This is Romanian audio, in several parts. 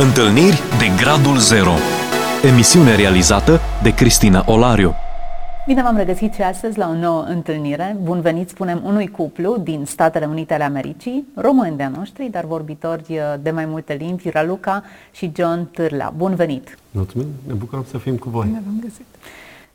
Întâlniri de Gradul Zero Emisiune realizată de Cristina Olariu Bine v-am regăsit și astăzi la o nouă întâlnire. Bun venit, spunem, unui cuplu din Statele Unite ale Americii, români de-a noștri, dar vorbitori uh, de mai multe limbi, Raluca și John Târla. Bun venit! Mulțumim, ne bucurăm să fim cu voi. Ne v-am găsit.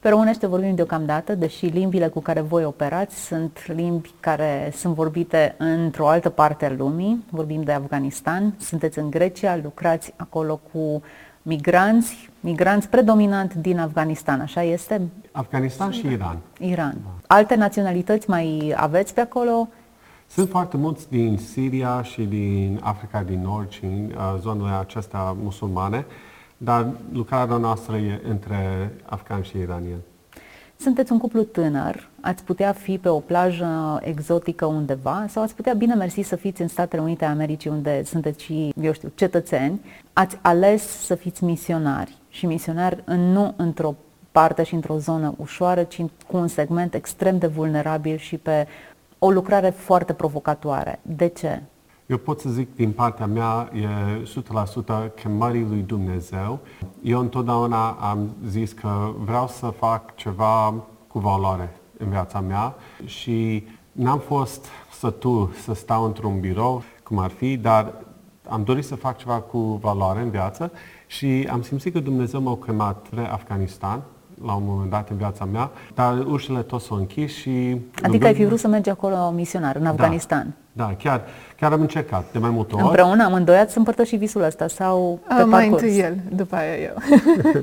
Pe românește vorbim deocamdată, deși limbile cu care voi operați sunt limbi care sunt vorbite într-o altă parte a lumii. Vorbim de Afganistan, sunteți în Grecia, lucrați acolo cu migranți, migranți predominant din Afganistan, așa este? Afganistan și Iran. Iran. Da. Alte naționalități mai aveți pe acolo? Sunt foarte mulți din Siria și din Africa din Nord și în uh, zonele acestea musulmane, dar lucrarea noastră e între afgani și iranieni. Sunteți un cuplu tânăr, ați putea fi pe o plajă exotică undeva sau ați putea, bine mersi, să fiți în Statele Unite ale Americii unde sunteți și, eu știu, cetățeni. Ați ales să fiți misionari și misionari în, nu într-o parte și într-o zonă ușoară, ci cu un segment extrem de vulnerabil și pe o lucrare foarte provocatoare. De ce? Eu pot să zic din partea mea, e 100% chemării lui Dumnezeu. Eu întotdeauna am zis că vreau să fac ceva cu valoare în viața mea și n-am fost sătul să stau într-un birou, cum ar fi, dar am dorit să fac ceva cu valoare în viață și am simțit că Dumnezeu m-a chemat spre Afganistan la un moment dat în viața mea, dar ușile tot s-au închis și... Adică ai fi vrut să mergi acolo misionar, în Afganistan? Da, da chiar, chiar am încercat de mai multe ori. Împreună, amândoi ați împărtășit visul ăsta sau pe A, Mai întâi el, după aia eu.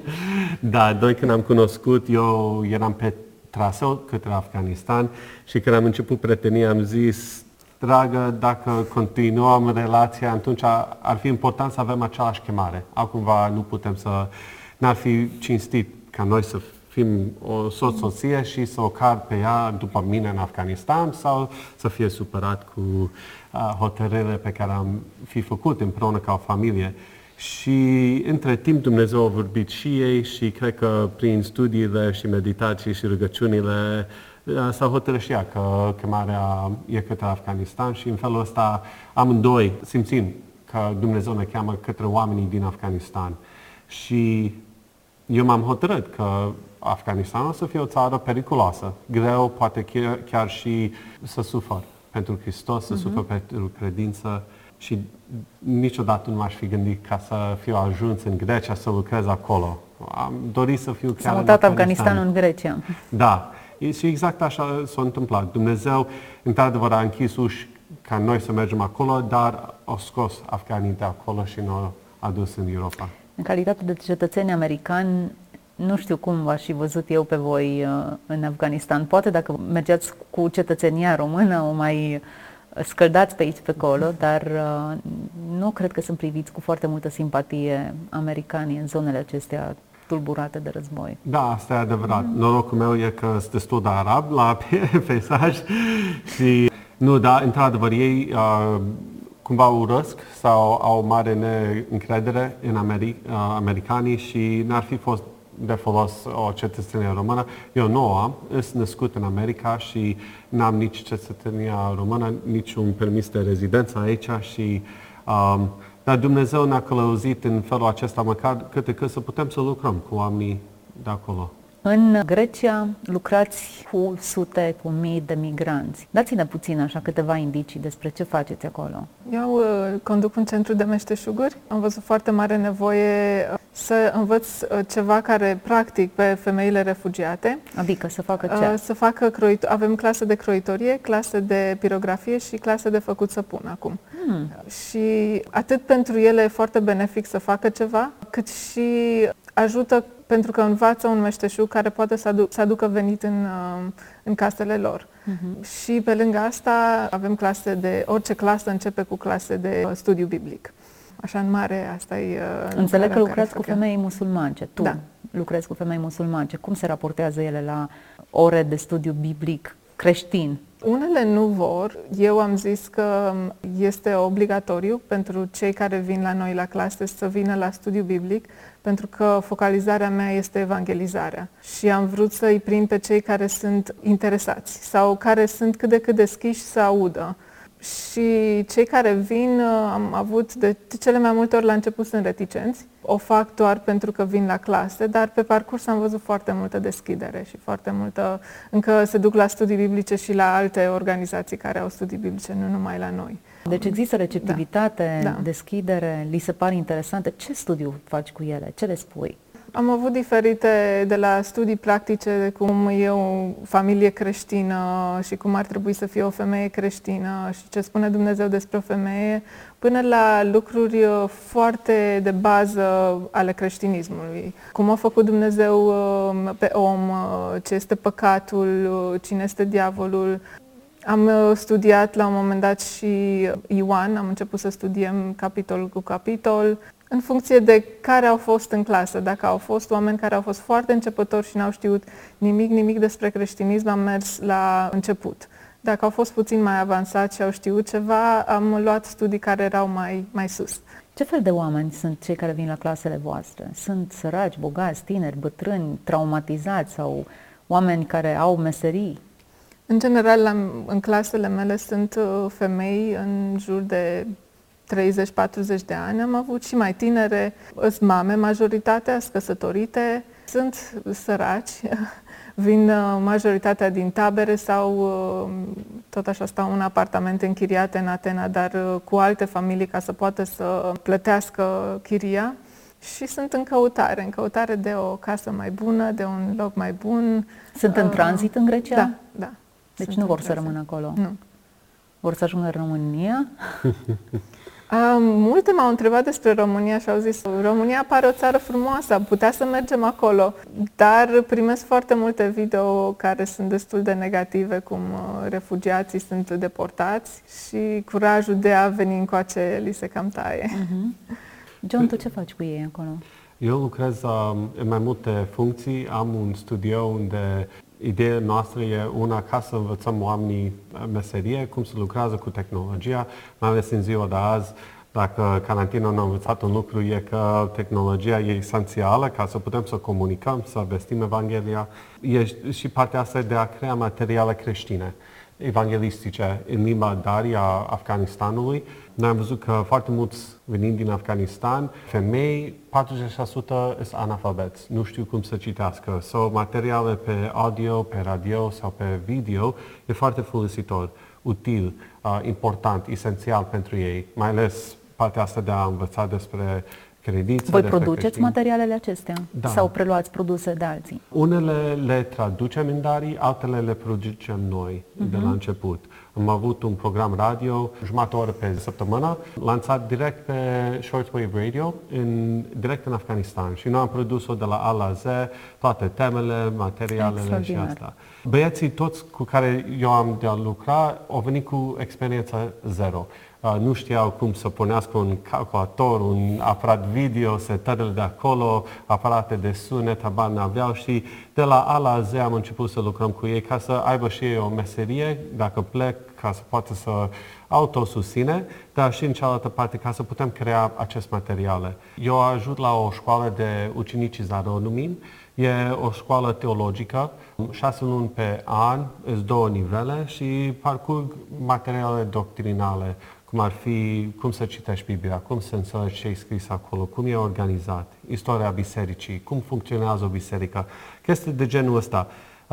da, doi când am cunoscut, eu eram pe traseu către Afganistan și când am început prietenia am zis dragă, dacă continuăm relația, atunci ar fi important să avem același chemare. Acumva nu putem să... N-ar fi cinstit ca noi să fim o soț-soție și să o car pe ea după mine în Afganistan sau să fie supărat cu uh, hotărârile pe care am fi făcut împreună ca o familie. Și între timp Dumnezeu a vorbit și ei și cred că prin studiile și meditații și rugăciunile s-a hotărât și ea că chemarea e către Afganistan și în felul ăsta amândoi simțim că Dumnezeu ne cheamă către oamenii din Afganistan. Și eu m-am hotărât că Afganistanul o să fie o țară periculoasă, greu, poate chiar, chiar și să sufăr pentru Hristos, să uh-huh. sufăr pentru credință și niciodată nu m-aș fi gândit ca să fiu ajuns în Grecia să lucrez acolo. Am dorit să fiu chiar S-a mutat Afganistanul în Grecia. Da. Și exact așa s-a întâmplat. Dumnezeu, într-adevăr, a închis uși ca noi să mergem acolo, dar a scos afganii de acolo și ne-a adus în Europa. În calitate de cetățeni americani, nu știu cum v-aș fi văzut eu pe voi uh, în Afganistan. Poate dacă mergeați cu cetățenia română, o mai scăldați pe aici, pe acolo, dar uh, nu cred că sunt priviți cu foarte multă simpatie americanii în zonele acestea tulburate de război. Da, asta e adevărat. Mm. Norocul meu e că sunt destul de arab la peisaj și nu, da, într-adevăr, ei uh, cumva urăsc sau au mare neîncredere în Ameri- uh, americanii și n-ar fi fost de folos o cetățenie română. Eu nu o am, sunt născut în America și n-am nici cetățenia română, nici un permis de rezidență aici și um, dar Dumnezeu ne-a călăuzit în felul acesta măcar câte cât să putem să lucrăm cu oamenii de acolo. În Grecia lucrați cu sute, cu mii de migranți. Dați-ne puțin așa câteva indicii despre ce faceți acolo. Eu uh, conduc un centru de meșteșuguri. Am văzut foarte mare nevoie uh, să învăț uh, ceva care practic pe femeile refugiate. Adică să facă ce? Uh, să facă croit- avem clase de croitorie, clase de pirografie și clase de făcut săpun acum. Hmm. Și atât pentru ele e foarte benefic să facă ceva, cât și ajută pentru că învață un meșteșug care poate să, adu- să aducă venit în, uh, în casele lor. Uh-huh. Și pe lângă asta avem clase de, orice clasă începe cu clase de uh, studiu biblic. Așa în mare, asta e... Uh, Înțeleg că lucrați cu femei musulmane. Tu da. lucrezi cu femei musulmane. Cum se raportează ele la ore de studiu biblic creștin? Unele nu vor. Eu am zis că este obligatoriu pentru cei care vin la noi la clase să vină la studiu biblic, pentru că focalizarea mea este evangelizarea. Și am vrut să îi prind pe cei care sunt interesați sau care sunt cât de cât deschiși să audă. și cei care vin, am avut de cele mai multe ori la început sunt reticenți. O fac doar pentru că vin la clase, dar pe parcurs am văzut foarte multă deschidere și foarte multă... Încă se duc la studii biblice și la alte organizații care au studii biblice, nu numai la noi. Deci există receptivitate, da. deschidere, li se pare interesante. Ce studiu faci cu ele? Ce le spui? Am avut diferite de la studii practice de cum e o familie creștină și cum ar trebui să fie o femeie creștină și ce spune Dumnezeu despre o femeie, până la lucruri uh, foarte de bază ale creștinismului. Cum a făcut Dumnezeu uh, pe om, uh, ce este păcatul, cine este diavolul. Am studiat la un moment dat și Ioan, am început să studiem capitol cu capitol în funcție de care au fost în clasă. Dacă au fost oameni care au fost foarte începători și n-au știut nimic, nimic despre creștinism, am mers la început. Dacă au fost puțin mai avansați și au știut ceva, am luat studii care erau mai, mai sus. Ce fel de oameni sunt cei care vin la clasele voastre? Sunt săraci, bogați, tineri, bătrâni, traumatizați sau oameni care au meserii? În general, la, în clasele mele sunt uh, femei în jur de 30-40 de ani, am avut și mai tinere, sunt mame, majoritatea sunt căsătorite, sunt săraci, vin uh, majoritatea din tabere sau uh, tot așa stau în apartamente închiriate în Atena, dar uh, cu alte familii ca să poată să plătească chiria și sunt în căutare, în căutare de o casă mai bună, de un loc mai bun. Sunt în tranzit în Grecia? Da, da. Deci nu vor să rămână acolo? Nu. Vor să ajungă în România? Um, multe m-au întrebat despre România și au zis România pare o țară frumoasă, am putea să mergem acolo, dar primesc foarte multe video care sunt destul de negative, cum uh, refugiații sunt deportați și curajul de a veni încoace li se cam taie. Uh-huh. John, tu ce faci cu ei acolo? Eu lucrez um, în mai multe funcții. Am un studio unde Ideea noastră e una ca să învățăm oamenii meserie, cum să lucrează cu tehnologia, mai ales în ziua de azi. Dacă Carantina ne-a învățat un lucru, e că tehnologia e esențială ca să putem să comunicăm, să vestim Evanghelia. E și partea asta de a crea materiale creștine evanghelistice în limba Dari a Afganistanului. Noi am văzut că foarte mulți venind din Afganistan, femei, 40% sunt analfabeți, nu știu cum să citească. Sau materiale pe audio, pe radio sau pe video e foarte folositor, util, uh, important, esențial pentru ei, mai ales partea asta de a învăța despre credință. Voi produceți creștin. materialele acestea da. sau preluați produse de alții? Unele le traducem în Dari, altele le producem noi uh-huh. de la mhm. început. Am avut un program radio, jumătate oră pe săptămână, lansat direct pe Shortwave Radio, în, direct în Afganistan. Și noi am produs-o de la A la Z, toate temele, materialele și asta. Băieții toți cu care eu am de a lucra au venit cu experiență zero. Uh, nu știau cum să punească un calculator, un aparat video, setările de acolo, aparate de sunet, abar n-aveau și de la A la Z am început să lucrăm cu ei ca să aibă și ei o meserie, dacă plec, ca să poată să autosusține, dar și în cealaltă parte ca să putem crea acest materiale. Eu ajut la o școală de ucenicizare, o numim, E o școală teologică, șase luni pe an, sunt două nivele și parcurg materiale doctrinale cum ar fi cum să citești Biblia, cum să înțelegi ce e scris acolo, cum e organizat, istoria bisericii, cum funcționează o biserică, chestii de genul ăsta.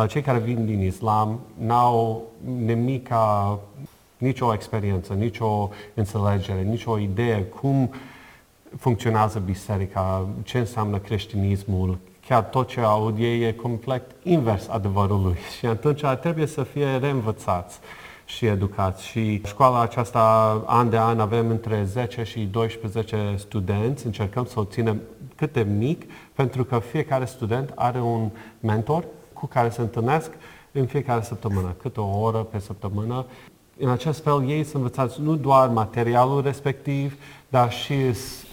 Cei care vin din Islam n-au nimica, nicio experiență, nicio înțelegere, nicio idee cum funcționează biserica, ce înseamnă creștinismul, chiar tot ce aud ei e complet invers adevărului și atunci trebuie să fie reînvățați și educați. Și școala aceasta, an de an, avem între 10 și 12 studenți. Încercăm să o ținem cât de mic, pentru că fiecare student are un mentor cu care se întâlnesc în fiecare săptămână, câte o oră pe săptămână. În acest fel, ei sunt învățați nu doar materialul respectiv, dar și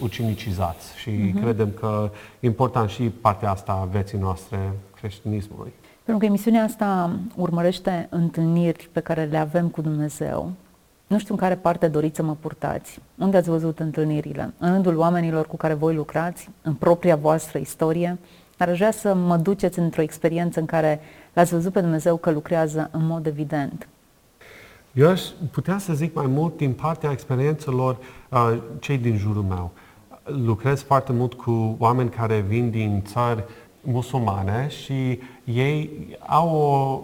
ucinicizați. Și uh-huh. credem că e important și partea asta a vieții noastre creștinismului. Pentru că emisiunea asta urmărește întâlniri pe care le avem cu Dumnezeu. Nu știu în care parte doriți să mă purtați. Unde ați văzut întâlnirile? În rândul oamenilor cu care voi lucrați, în propria voastră istorie? Dar aș vrea să mă duceți într-o experiență în care l-ați văzut pe Dumnezeu că lucrează în mod evident. Eu aș putea să zic mai mult din partea experiențelor uh, cei din jurul meu. Lucrez foarte mult cu oameni care vin din țări musulmane și ei au o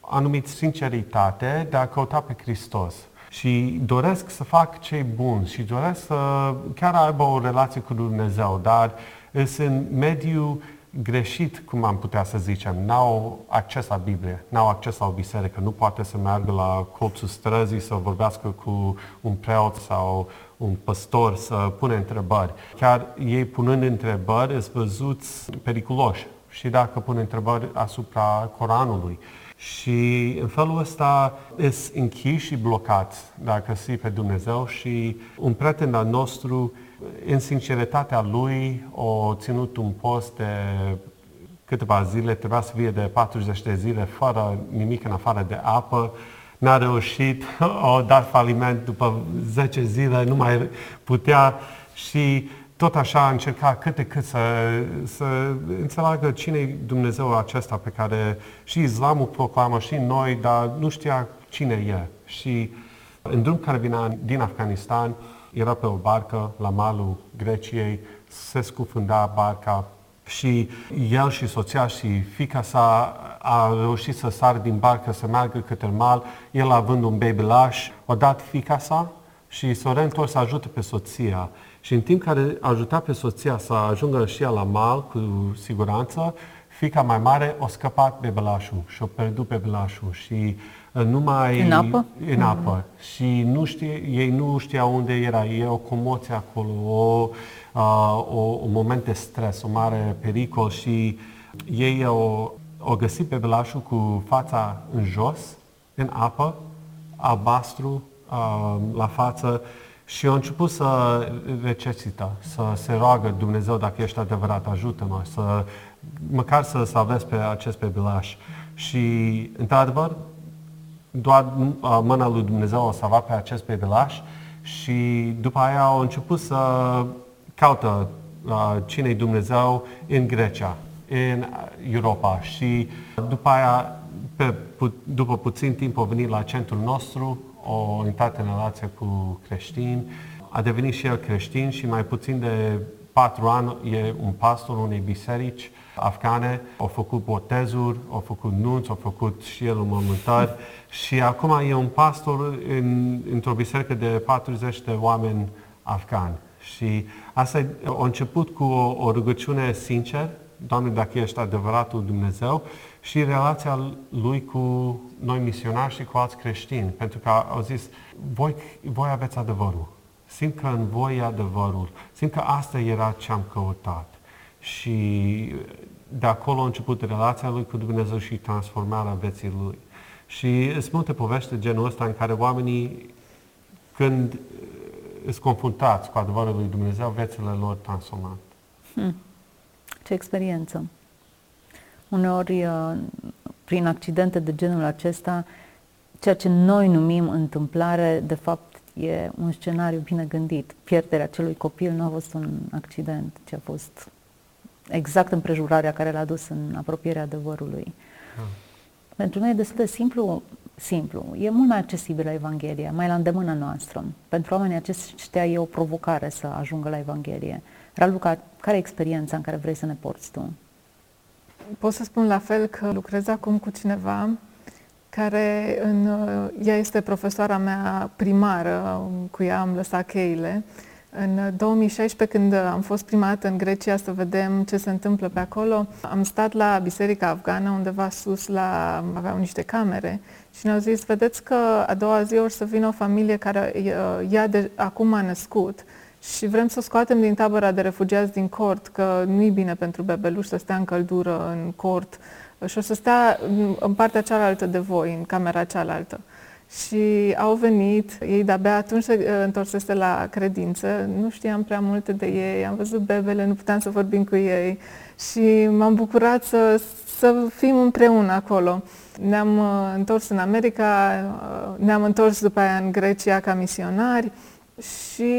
anumită sinceritate de a căuta pe Hristos și doresc să fac ce bun și doresc să chiar aibă o relație cu Dumnezeu, dar sunt în mediu greșit, cum am putea să zicem. N-au acces la Biblie, n-au acces la o biserică, nu poate să meargă la colțul străzii să vorbească cu un preot sau un păstor să pune întrebări. Chiar ei punând întrebări sunt văzuți periculoși și dacă pun întrebări asupra Coranului. Și în felul ăsta sunt închiși și blocați dacă si pe Dumnezeu și un prieten al nostru, în sinceritatea lui, a ținut un post de câteva zile, trebuia să fie de 40 de zile fără nimic în afară de apă, n-a reușit, a dat faliment după 10 zile, nu mai putea și tot așa a încercat cât de cât să, să înțeleagă cine e Dumnezeu acesta pe care și Islamul proclamă și noi, dar nu știa cine e. Și în drum care vine din Afganistan, era pe o barcă la malul Greciei, se scufunda barca și el și soția și fica sa a reușit să sară din barcă, să meargă către mal, el având un babylaș, a dat fica sa și s-a reîntors să ajute pe soția. Și în timp care ajuta pe soția să ajungă și ea la mal cu siguranță, fica mai mare a scăpat bebelașul și a pierdut bebelașul și uh, nu mai... În apă? În apă. Mm-hmm. Și nu știe, ei nu știa unde era. E o comoție acolo, o, uh, o, un moment de stres, o mare pericol și ei au, au găsit bebelașul cu fața în jos, în apă, albastru, uh, la față, și au început să recesită, să se roagă Dumnezeu dacă ești adevărat, ajută-mă, să, măcar să salvezi pe acest bebilaș. Și, într-adevăr, doar mâna lui Dumnezeu a salvat pe acest bebilaș și după aia au început să caută uh, cine e Dumnezeu în Grecia, în Europa și după aia, pe, după puțin timp, au venit la centrul nostru, o intrat în relație cu creștini, a devenit și el creștin și mai puțin de patru ani e un pastor unei biserici afgane, au făcut botezuri, au făcut nunți, au făcut și el înmormântări și acum e un pastor în, într-o biserică de 40 de oameni afgani. Și asta a început cu o, o rugăciune sinceră, Doamne, dacă ești adevăratul Dumnezeu, și relația lui cu noi misionari și cu alți creștini, pentru că au zis, voi, voi aveți adevărul. Simt că în voi e adevărul. Simt că asta era ce am căutat. Și de acolo a început relația lui cu Dumnezeu și transformarea vieții lui. Și sunt multe povești de genul ăsta în care oamenii, când sunt confruntați cu adevărul lui Dumnezeu, viețile lor transformate. Hmm. Ce experiență! Uneori, uh, prin accidente de genul acesta, ceea ce noi numim întâmplare, de fapt, e un scenariu bine gândit. Pierderea acelui copil nu a fost un accident, ci a fost exact împrejurarea care l-a dus în apropierea adevărului. Hmm. Pentru noi e destul de simplu, simplu. E mult mai accesibilă Evanghelia, mai la îndemâna noastră. Pentru oamenii aceștia e o provocare să ajungă la Evanghelie. Raluca, care e experiența în care vrei să ne porți tu? Pot să spun la fel că lucrez acum cu cineva care în, ea este profesoara mea primară, cu ea am lăsat cheile. În 2016, când am fost prima dată în Grecia să vedem ce se întâmplă pe acolo, am stat la Biserica Afgană, undeva sus, la, aveau niște camere și ne-au zis, vedeți că a doua zi or să vină o familie care ea de, acum a născut și vrem să scoatem din tabăra de refugiați din cort, că nu e bine pentru bebeluș să stea în căldură în cort și o să stea în partea cealaltă de voi, în camera cealaltă. Și au venit, ei de-abia atunci se uh, întorsese la credință, nu știam prea multe de ei, am văzut bebele, nu puteam să vorbim cu ei și m-am bucurat să, să fim împreună acolo. Ne-am uh, întors în America, uh, ne-am întors după aia în Grecia ca misionari și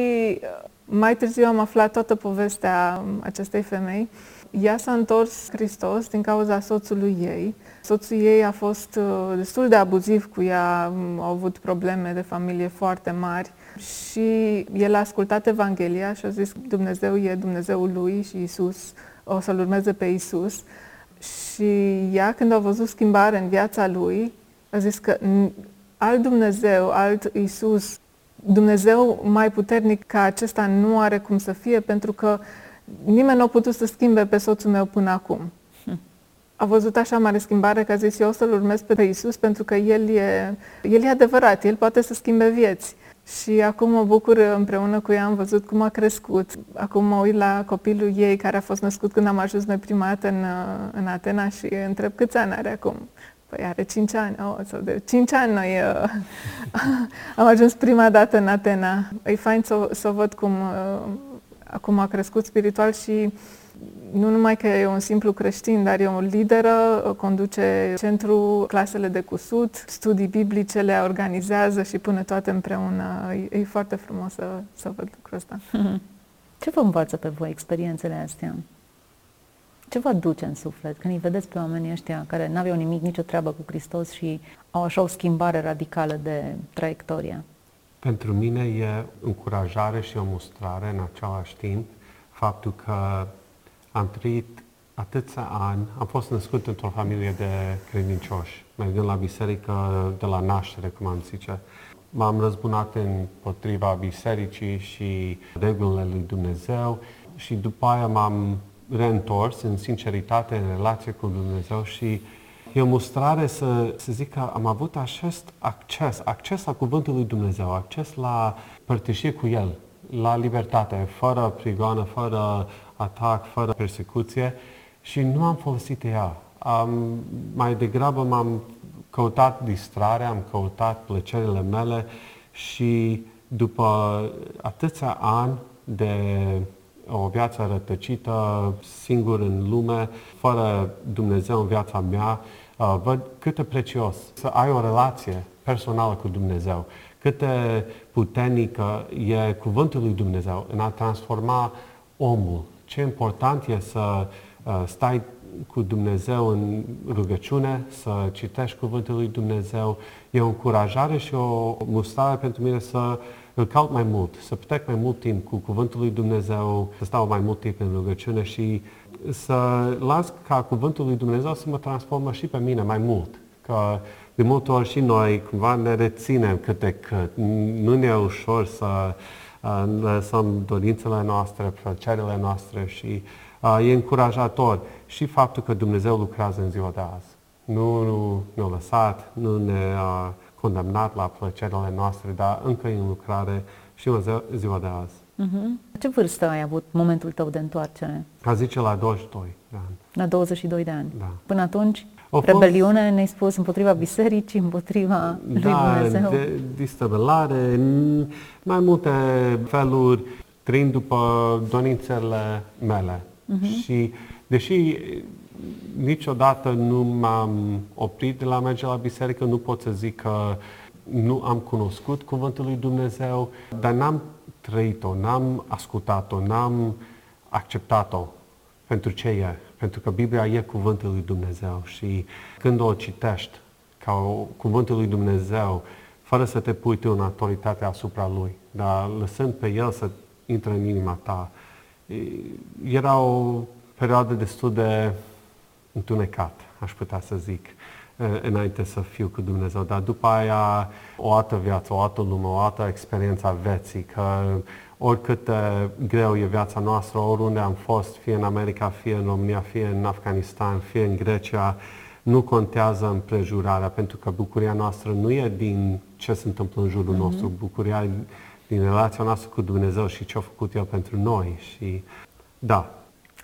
mai târziu am aflat toată povestea acestei femei. ea s-a întors Hristos din cauza soțului ei. Soțul ei a fost uh, destul de abuziv cu ea, au avut probleme de familie foarte mari și el a ascultat Evanghelia și a zis Dumnezeu e Dumnezeul lui și Isus o să-L urmeze pe Isus. Și ea, când a văzut schimbare în viața lui, a zis că alt Dumnezeu, alt Isus, Dumnezeu mai puternic ca acesta nu are cum să fie, pentru că nimeni nu a putut să schimbe pe soțul meu până acum. Hm. A văzut așa mare schimbare că a zis, eu o să-L urmez pe Isus pentru că El e, el e adevărat, El poate să schimbe vieți. Și acum mă bucur împreună cu ea, am văzut cum a crescut. Acum mă uit la copilul ei care a fost născut când am ajuns noi prima dată în, în Atena și întreb câți ani are acum. Păi are 5 ani, oh, sau de 5 ani noi uh, am ajuns prima dată în Atena. E fain să, să văd cum uh, acum a crescut spiritual și nu numai că e un simplu creștin, dar e o lideră, conduce centru, clasele de cusut, studii biblice, le organizează și pune toate împreună. E, e foarte frumos să, să văd lucrul ăsta. Ce vă învață pe voi experiențele astea? Ce vă duce în suflet când îi vedeți pe oamenii ăștia care n-aveau nimic, nicio treabă cu Hristos și au așa o schimbare radicală de traiectoria? Pentru mine e încurajare și o mustrare în același timp faptul că am trăit atâția ani, am fost născut într-o familie de credincioși, mergând la biserică de la naștere, cum am zice. M-am răzbunat împotriva bisericii și regulile lui Dumnezeu și după aia m-am reîntors în sinceritate, în relație cu Dumnezeu și e o mustrare să, să zic că am avut acest acces, acces la Cuvântul lui Dumnezeu, acces la părtășie cu El, la libertate, fără prigoană, fără atac, fără persecuție și nu am folosit ea. Am, mai degrabă m-am căutat distrare, am căutat plăcerile mele și după atâția ani de o viață rătăcită, singur în lume, fără Dumnezeu în viața mea, uh, văd cât de prețios să ai o relație personală cu Dumnezeu, cât de puternică e cuvântul lui Dumnezeu în a transforma omul. Ce important e să uh, stai cu Dumnezeu în rugăciune, să citești cuvântul lui Dumnezeu. E o încurajare și o mustrare pentru mine să îl caut mai mult, să petrec mai mult timp cu Cuvântul lui Dumnezeu, să stau mai mult timp în rugăciune și să las ca Cuvântul lui Dumnezeu să mă transformă și pe mine mai mult. Că de multe ori și noi cumva ne reținem câte cât. Nu ne e ușor să uh, lăsăm dorințele noastre, plăcerile noastre și uh, e încurajator și faptul că Dumnezeu lucrează în ziua de azi. Nu, nu ne-a lăsat, nu ne a condamnat la plăcerile noastre, dar încă e în lucrare și în ziua de azi. Uh-huh. Ce vârstă ai avut momentul tău de întoarcere? A zice la 22 de ani. La 22 de ani. Da. Până atunci, o rebeliune, fost... ne-ai spus, împotriva bisericii, împotriva lui da, Dumnezeu. De, distabelare, în mai multe feluri, trăind după dorințele mele. Uh-huh. Și deși niciodată nu m-am oprit de la merge la biserică, nu pot să zic că nu am cunoscut Cuvântul lui Dumnezeu, dar n-am trăit-o, n-am ascultat-o, n-am acceptat-o pentru ce e. Pentru că Biblia e Cuvântul lui Dumnezeu și când o citești ca o, Cuvântul lui Dumnezeu, fără să te pui tu în autoritate asupra Lui, dar lăsând pe El să intre în inima ta, era o perioadă destul de întunecat, aș putea să zic, înainte să fiu cu Dumnezeu. Dar după aia, o altă viață, o altă lume, o altă experiență a vieții, că oricât de greu e viața noastră, oriunde am fost, fie în America, fie în România, fie în Afganistan, fie în Grecia, nu contează împrejurarea, pentru că bucuria noastră nu e din ce se întâmplă în jurul mm-hmm. nostru, bucuria e din relația noastră cu Dumnezeu și ce a făcut El pentru noi. Și da.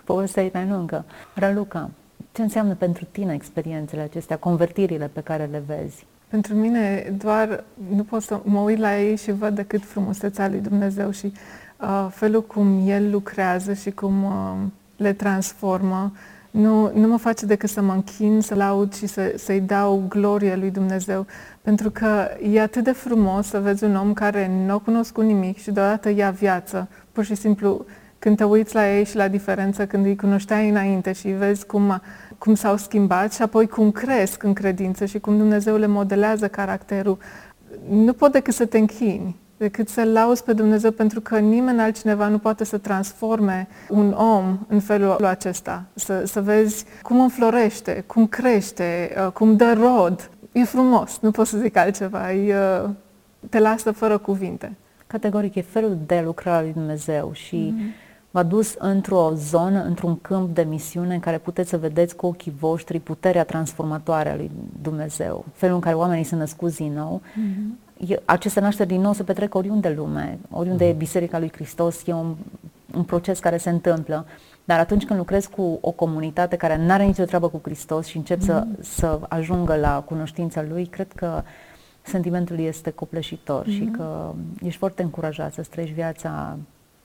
Povestea e mai lungă. Raluca, ce înseamnă pentru tine experiențele acestea, convertirile pe care le vezi? Pentru mine doar nu pot să mă uit la ei și văd decât frumusețea lui Dumnezeu și uh, felul cum El lucrează și cum uh, le transformă. Nu, nu mă face decât să mă închin, să laud și să, să-i dau glorie lui Dumnezeu. Pentru că e atât de frumos să vezi un om care nu a cunoscut nimic și deodată ia viață. Pur și simplu când te uiți la ei și la diferență, când îi cunoșteai înainte și vezi cum, cum s-au schimbat și apoi cum cresc în credință și cum Dumnezeu le modelează caracterul, nu pot decât să te închini decât să-L lauzi pe Dumnezeu pentru că nimeni altcineva nu poate să transforme un om în felul acesta. Să, să vezi cum înflorește, cum crește, uh, cum dă rod. E frumos, nu pot să zic altceva. E, uh, te lasă fără cuvinte. Categoric, e felul de lucrare al lui Dumnezeu și mm-hmm. V-a dus într-o zonă, într-un câmp de misiune în care puteți să vedeți cu ochii voștri puterea transformatoare a lui Dumnezeu, felul în care oamenii se născut din nou. Mm-hmm aceste nașteri din nou se petrec oriunde în lume, oriunde e Biserica lui Hristos, e un, un proces care se întâmplă. Dar atunci când lucrezi cu o comunitate care nu are nicio treabă cu Hristos și începi mm-hmm. să, să ajungă la cunoștința Lui, cred că sentimentul este copleșitor mm-hmm. și că ești foarte încurajat să trăiești viața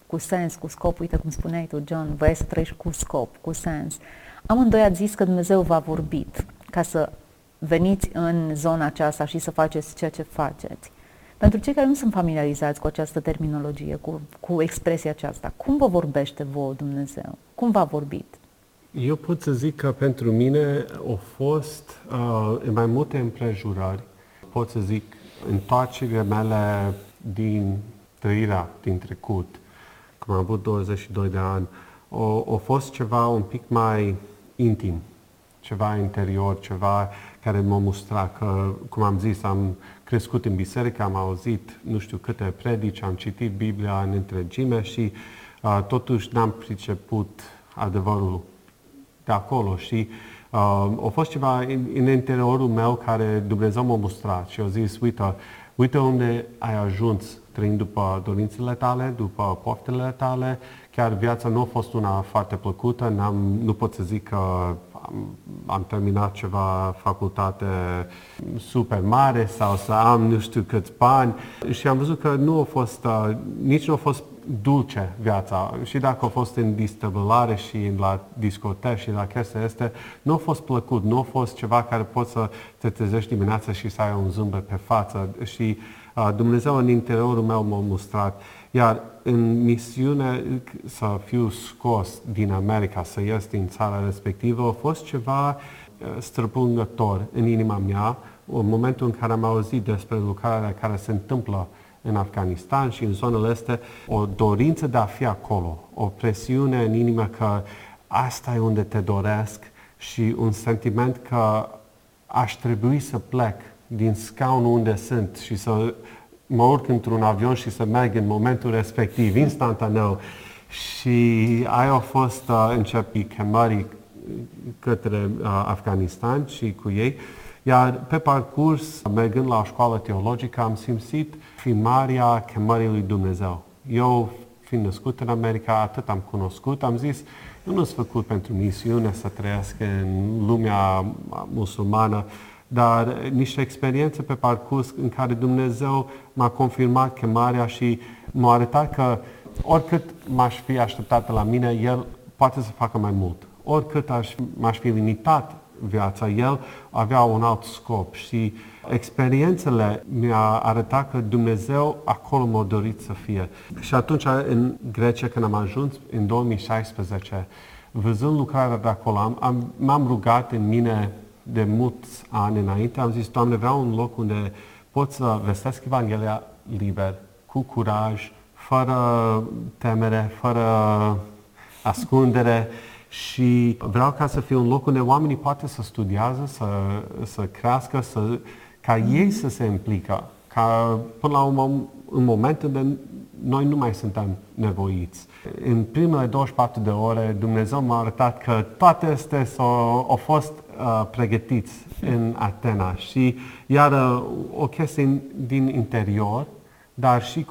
cu sens, cu scop. Uite cum spuneai tu, John, vrei să trăiești cu scop, cu sens. Amândoi ați zis că Dumnezeu v-a vorbit ca să veniți în zona aceasta și să faceți ceea ce faceți. Pentru cei care nu sunt familiarizați cu această terminologie, cu, cu expresia aceasta, cum vă vorbește vouă Dumnezeu? Cum v-a vorbit? Eu pot să zic că pentru mine au fost uh, în mai multe împrejurări, pot să zic, întoarcerile mele din trăirea din trecut, cum am avut 22 de ani, au, au fost ceva un pic mai intim, ceva interior, ceva care m-a mustrat că, cum am zis, am crescut în biserică, am auzit nu știu câte predici, am citit Biblia în întregime și uh, totuși n-am priceput adevărul de acolo și uh, a fost ceva în, în interiorul meu care Dumnezeu m-a mustrat și a zis, uite, uite unde ai ajuns trăind după dorințele tale, după poftele tale, chiar viața nu a fost una foarte plăcută, n-am, nu pot să zic că am, am terminat ceva facultate super mare sau să am nu știu câți bani și am văzut că nu a fost, uh, nici nu a fost dulce viața. Și dacă a fost în distăbălare și la discoteci și la chestia este, nu a fost plăcut, nu a fost ceva care poți să te trezești dimineața și să ai un zâmbet pe față. Și uh, Dumnezeu în interiorul meu m-a mustrat. Iar în misiune să fiu scos din America, să ies din țara respectivă, a fost ceva uh, străpungător în inima mea, în momentul în care am auzit despre lucrarea care se întâmplă în Afganistan și în zonele este o dorință de a fi acolo, o presiune în inimă că asta e unde te doresc și un sentiment că aș trebui să plec din scaunul unde sunt și să mă urc într-un avion și să merg în momentul respectiv, instantaneu. Și aia a fost uh, început chemării către uh, Afganistan și cu ei. Iar pe parcurs, mergând la o școală teologică, am simțit filmarea chemării lui Dumnezeu. Eu, fiind născut în America, atât am cunoscut, am zis, eu nu sunt făcut pentru misiune să trăiesc în lumea musulmană, dar niște experiențe pe parcurs în care Dumnezeu m-a confirmat chemarea și m-a arătat că oricât m-aș fi așteptat la mine, El poate să facă mai mult. Oricât aș, m-aș fi limitat viața, El avea un alt scop și experiențele mi-a arătat că Dumnezeu acolo m-a dorit să fie. Și atunci în Grecia, când am ajuns în 2016, văzând lucrarea de acolo, am, am, m-am rugat în mine de mulți ani înainte, am zis, Doamne, vreau un loc unde pot să vestesc Evanghelia liber, cu curaj, fără temere, fără ascundere și vreau ca să fie un loc unde oamenii poate să studiază, să, să crească, să, ca ei să se implică, ca până la un, un moment unde noi nu mai suntem nevoiți. În primele 24 de ore Dumnezeu m-a arătat că toate astea au fost uh, pregătiți în Atena și iar uh, o chestie din interior, dar și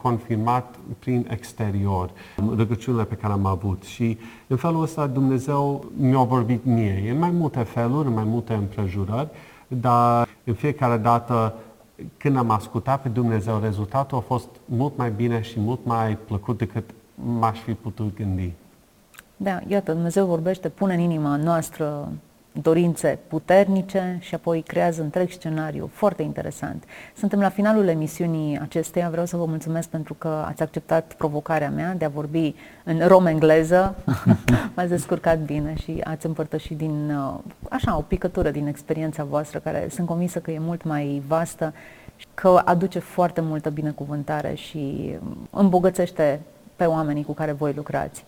confirmat prin exterior, rugăciunile pe care am avut. Și în felul ăsta Dumnezeu mi-a vorbit mie, în mai multe feluri, în mai multe împrejurări, dar în fiecare dată când am ascultat pe Dumnezeu, rezultatul a fost mult mai bine și mult mai plăcut decât m-aș fi putut gândi. Da, iată, Dumnezeu vorbește, pune în inima noastră dorințe puternice și apoi creează întreg scenariu foarte interesant. Suntem la finalul emisiunii acesteia. Vreau să vă mulțumesc pentru că ați acceptat provocarea mea de a vorbi în rom-engleză. M-ați descurcat bine și ați împărtășit din, uh, așa, o picătură din experiența voastră, care sunt convinsă că e mult mai vastă că aduce foarte multă binecuvântare și îmbogățește pe oamenii cu care voi lucrați.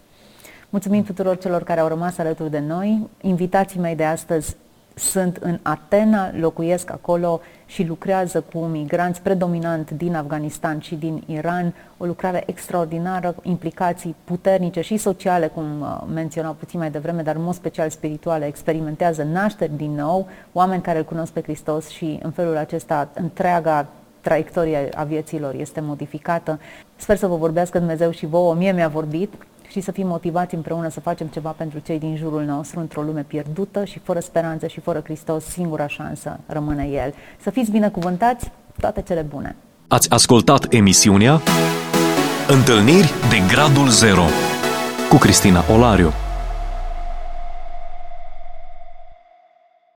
Mulțumim tuturor celor care au rămas alături de noi. Invitații mei de astăzi sunt în Atena, locuiesc acolo și lucrează cu migranți predominant din Afganistan și din Iran, o lucrare extraordinară, implicații puternice și sociale, cum uh, menționau puțin mai devreme, dar în mod special spirituale, experimentează nașteri din nou, oameni care îl cunosc pe Hristos și în felul acesta întreaga traiectorie a vieților este modificată. Sper să vă vorbească Dumnezeu și vouă, mie mi-a vorbit și să fim motivați împreună să facem ceva pentru cei din jurul nostru într-o lume pierdută și fără speranță și fără Hristos, singura șansă rămâne El. Să fiți binecuvântați, toate cele bune! Ați ascultat emisiunea Întâlniri de Gradul Zero cu Cristina Olariu.